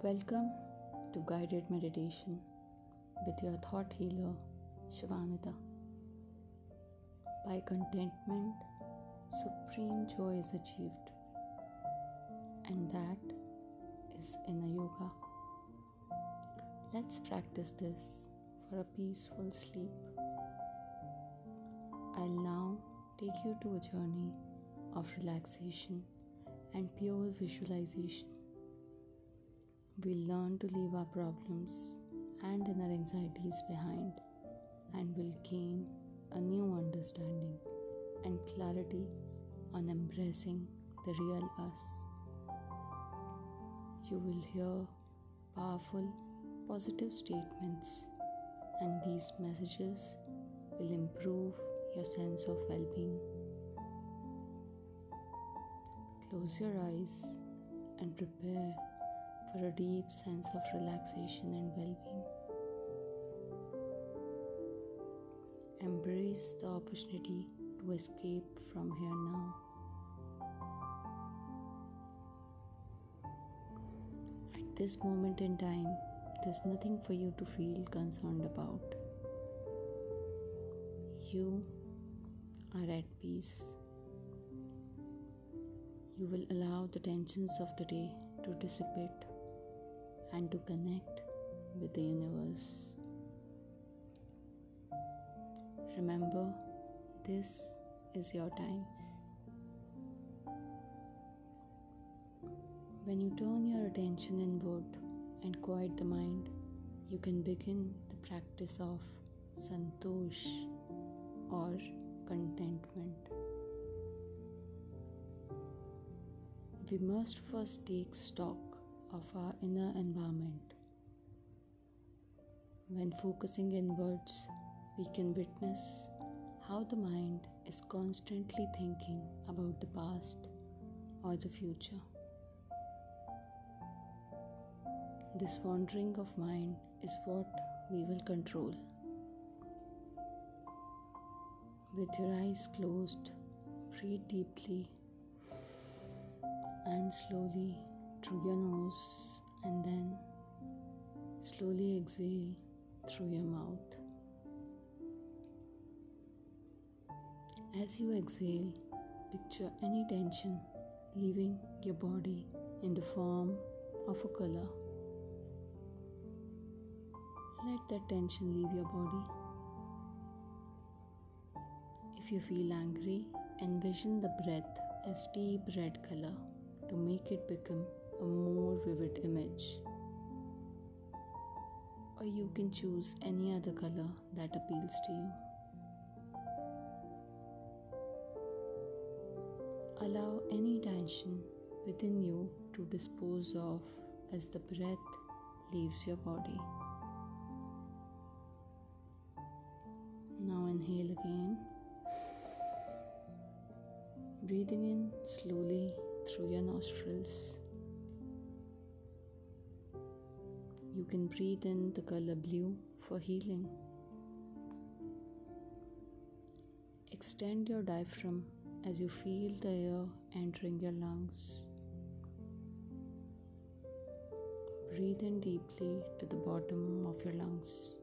Welcome to guided meditation with your thought healer Shivanita. By contentment, supreme joy is achieved, and that is inner yoga. Let's practice this for a peaceful sleep. I'll now take you to a journey of relaxation and pure visualization we'll learn to leave our problems and inner anxieties behind and will gain a new understanding and clarity on embracing the real us. You will hear powerful, positive statements, and these messages will improve your sense of well being. Close your eyes and prepare for a deep sense of relaxation and well being. Embrace the opportunity to escape from here now. At this moment in time, there's nothing for you to feel concerned about. You are at peace. You will allow the tensions of the day to dissipate and to connect with the universe. Remember, this is your time. When you turn your attention inward and quiet the mind, you can begin the practice of santosh or contentment. We must first take stock of our inner environment. When focusing inwards, we can witness how the mind is constantly thinking about the past or the future. This wandering of mind is what we will control. With your eyes closed, breathe deeply and slowly through your nose and then slowly exhale through your mouth. As you exhale, picture any tension leaving your body in the form of a color. Let that tension leave your body. If you feel angry, envision the breath as deep red color to make it become a more vivid image. Or you can choose any other color that appeals to you. Allow any tension within you to dispose of as the breath leaves your body. Now inhale again. Breathing in slowly through your nostrils. Can breathe in the color blue for healing. Extend your diaphragm as you feel the air entering your lungs. Breathe in deeply to the bottom of your lungs.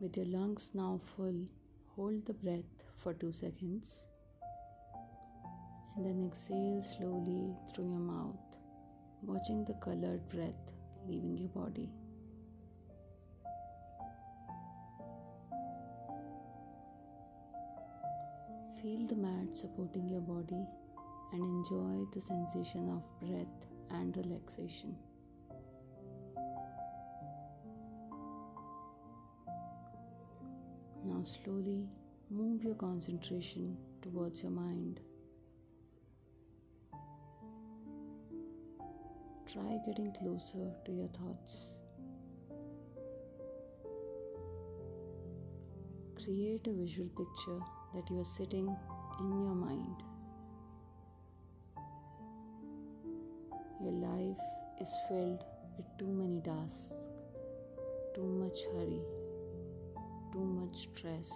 With your lungs now full, hold the breath for 2 seconds and then exhale slowly through your mouth, watching the colored breath leaving your body. Feel the mat supporting your body and enjoy the sensation of breath and relaxation. Now, slowly move your concentration towards your mind Try getting closer to your thoughts. Create a visual picture that you are sitting in your mind. Your life is filled with too many tasks, too much hurry, too much stress.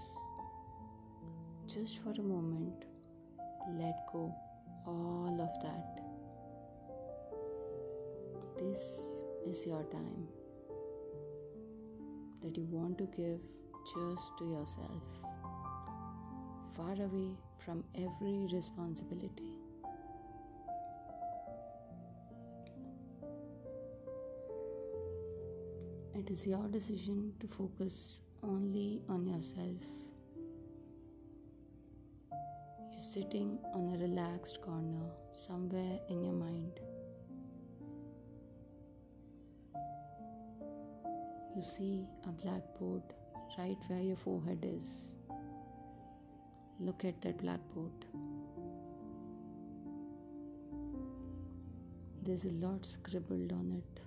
Just for a moment, let go all of that is your time that you want to give just to yourself, far away from every responsibility. It is your decision to focus only on yourself. You're sitting on a relaxed corner somewhere in your mind. You see a blackboard right where your forehead is. Look at that blackboard. There's a lot scribbled on it.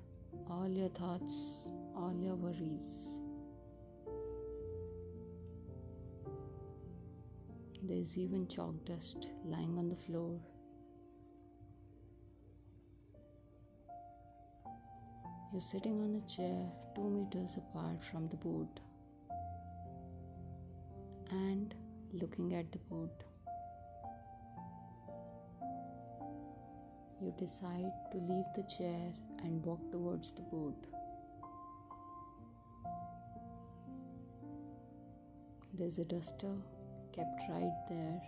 All your thoughts, all your worries. There's even chalk dust lying on the floor. You're sitting on a chair two meters apart from the board and looking at the board. You decide to leave the chair and walk towards the board. There's a duster kept right there.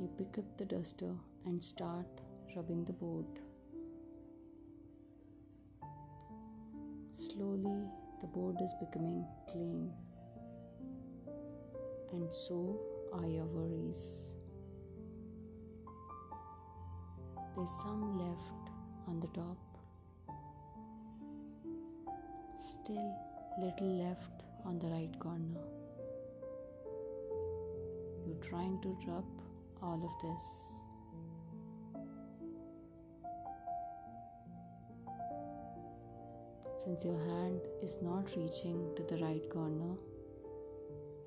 You pick up the duster and start rubbing the board. Slowly, the board is becoming clean, and so are your worries. There's some left on the top, still little left on the right corner. You're trying to rub all of this. Since your hand is not reaching to the right corner,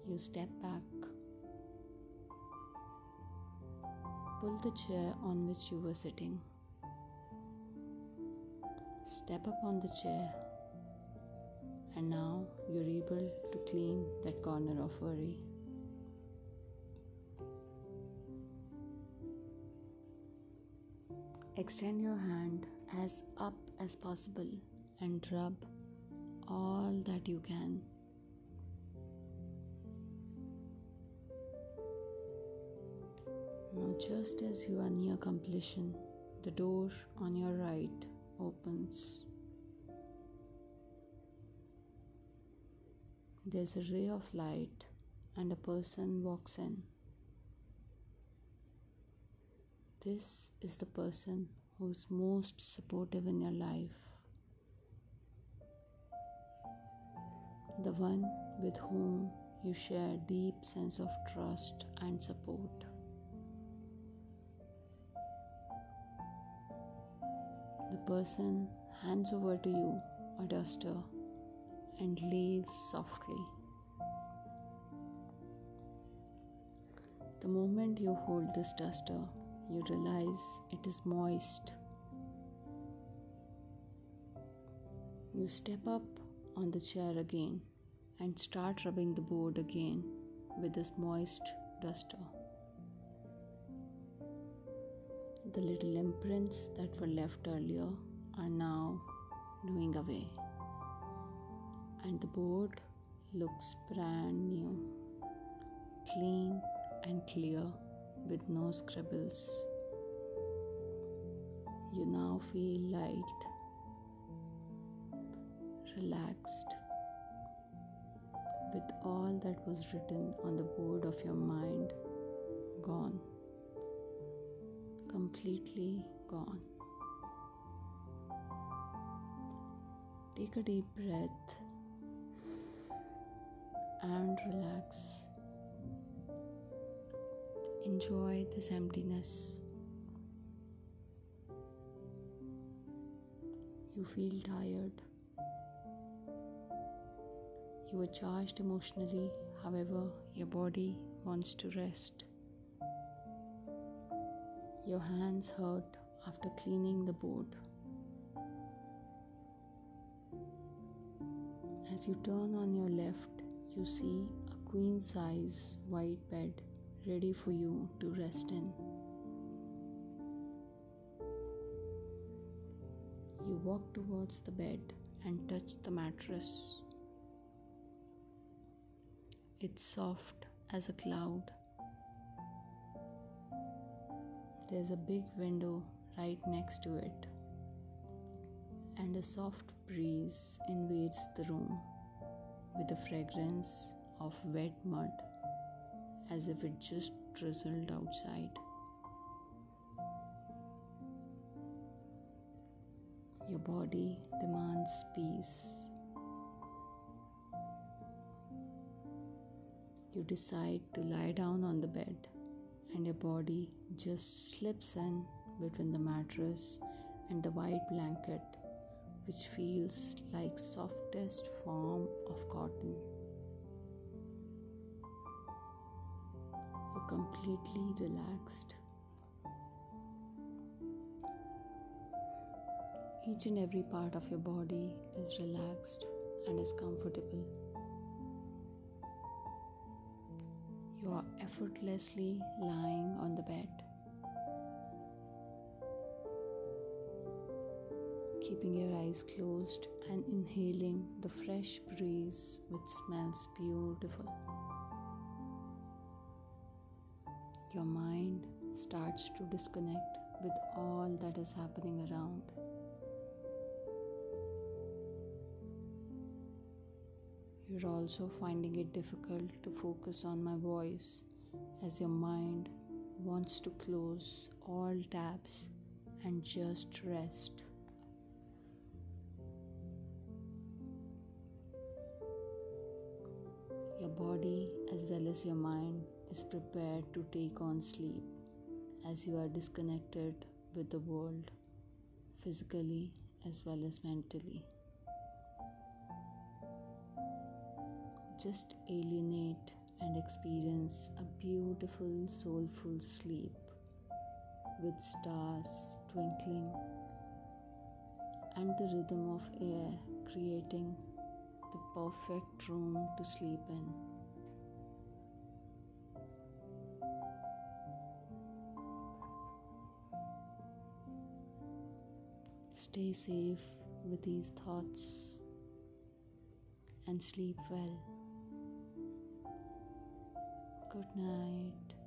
you step back. Pull the chair on which you were sitting. Step up on the chair, and now you're able to clean that corner of worry. Extend your hand as up as possible and rub all that you can. Now, just as you are near completion, the door on your right opens. There's a ray of light, and a person walks in. This is the person who's most supportive in your life. The one with whom you share deep sense of trust and support. The person hands over to you a duster and leaves softly. The moment you hold this duster you realize it is moist. You step up on the chair again and start rubbing the board again with this moist duster. The little imprints that were left earlier are now doing away, and the board looks brand new, clean and clear with no scribbles. You now feel light, relaxed with all that was written on the board of your mind gone, completely gone. Take a deep breath and relax. Enjoy this emptiness. You feel tired you are charged emotionally, however, your body wants to rest. Your hands hurt after cleaning the board. As you turn on your left, you see a queen size white bed ready for you to rest in. You walk towards the bed and touch the mattress. It's soft as a cloud. There's a big window right next to it, and a soft breeze invades the room with the fragrance of wet mud as if it just drizzled outside. Your body demands peace. You decide to lie down on the bed, and your body just slips in between the mattress and the white blanket, which feels like softest form of cotton. You're completely relaxed. Each and every part of your body is relaxed and is comfortable. You are effortlessly lying on the bed. Keeping your eyes closed and inhaling the fresh breeze which smells beautiful. Your mind starts to disconnect with all that is happening around. You're also finding it difficult to focus on my voice as your mind wants to close all tabs and just rest. Your body, as well as your mind, is prepared to take on sleep as you are disconnected with the world, physically as well as mentally. Just alienate and experience a beautiful, soulful sleep with stars twinkling and the rhythm of air creating the perfect room to sleep in. Stay safe with these thoughts and sleep well. Good night.